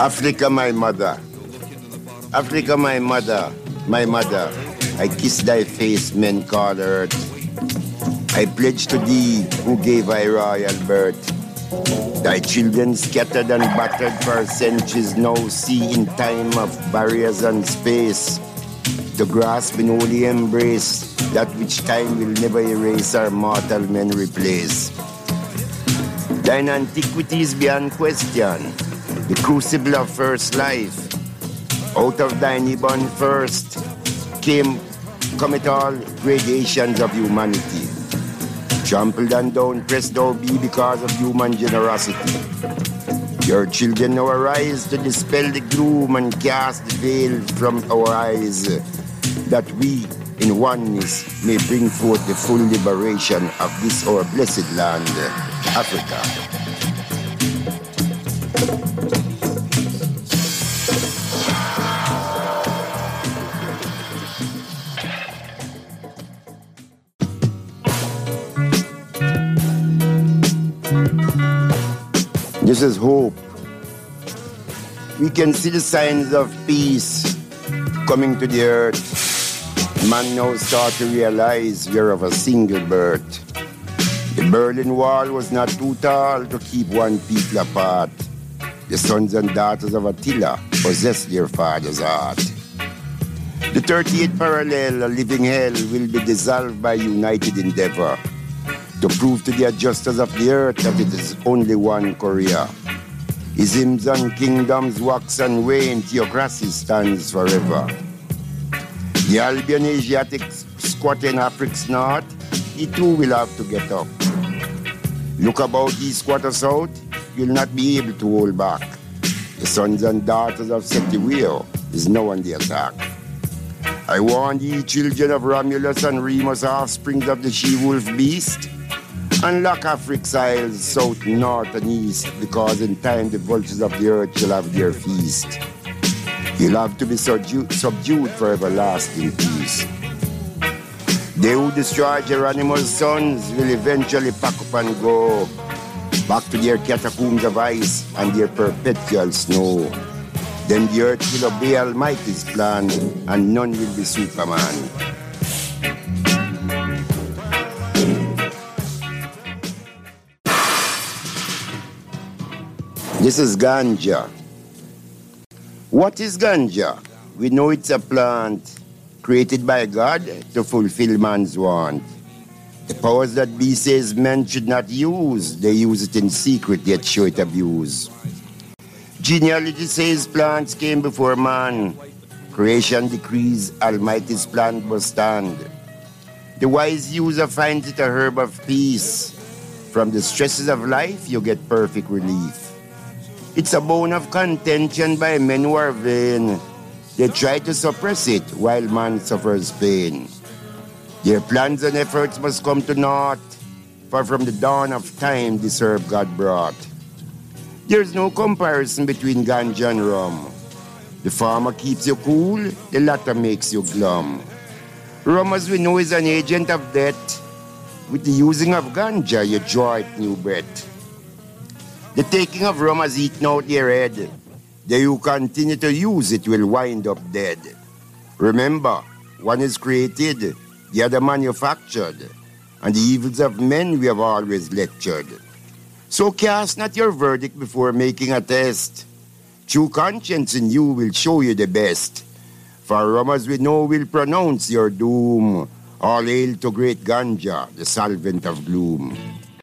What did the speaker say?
Africa, my mother. Africa, my mother. My mother. I kiss thy face, men call earth. I pledge to thee, who gave thy royal birth. Thy children scattered and battered for centuries now see in time of barriers and space. To grasp in holy embrace that which time will never erase or mortal men replace. Thine antiquity is beyond question the crucible of first life. Out of thine born first came, come it all, gradations of humanity. Trampled and down, pressed down be because of human generosity. Your children now arise to dispel the gloom and cast the veil from our eyes, that we, in oneness, may bring forth the full liberation of this our blessed land, Africa. This is hope. We can see the signs of peace coming to the earth. Man now start to realize we're of a single birth. The Berlin Wall was not too tall to keep one people apart. The sons and daughters of Attila possess their father's heart. The 38th parallel, a living hell, will be dissolved by united endeavor to prove to the adjusters of the earth that it is only one Korea. Isms and kingdoms wax and wane, theocracy stands forever. The Albion Asiatic squat in Africa's north, he too will have to get up. Look about these squatters south, you'll not be able to hold back. The sons and daughters of Cetshwayo is now on the attack. I warn ye, children of Romulus and Remus, offsprings of the she-wolf beast, Unlock Africa's isles, south, north, and east, because in time the vultures of the earth shall have their feast. You'll have to be subdued, for everlasting peace. They who destroy Geronimo's sons will eventually pack up and go back to their catacombs of ice and their perpetual snow. Then the earth will obey Almighty's plan, and none will be Superman. This is ganja. What is ganja? We know it's a plant created by God to fulfill man's want. The powers that be says men should not use, they use it in secret yet show it abuse. Genealogy says plants came before man. Creation decrees Almighty's plan must stand. The wise user finds it a herb of peace. From the stresses of life, you get perfect relief. It's a bone of contention by men who are vain. They try to suppress it while man suffers pain. Their plans and efforts must come to naught, for from the dawn of time this herb God brought. There's no comparison between ganja and rum. The former keeps you cool, the latter makes you glum. Rum, as we know, is an agent of death. With the using of ganja, you draw it new breath. The taking of rum has eaten out their head. They who continue to use it will wind up dead. Remember, one is created, the other manufactured, and the evils of men we have always lectured. So cast not your verdict before making a test. True conscience in you will show you the best. For rum as we know will pronounce your doom. All hail to great ganja, the solvent of gloom.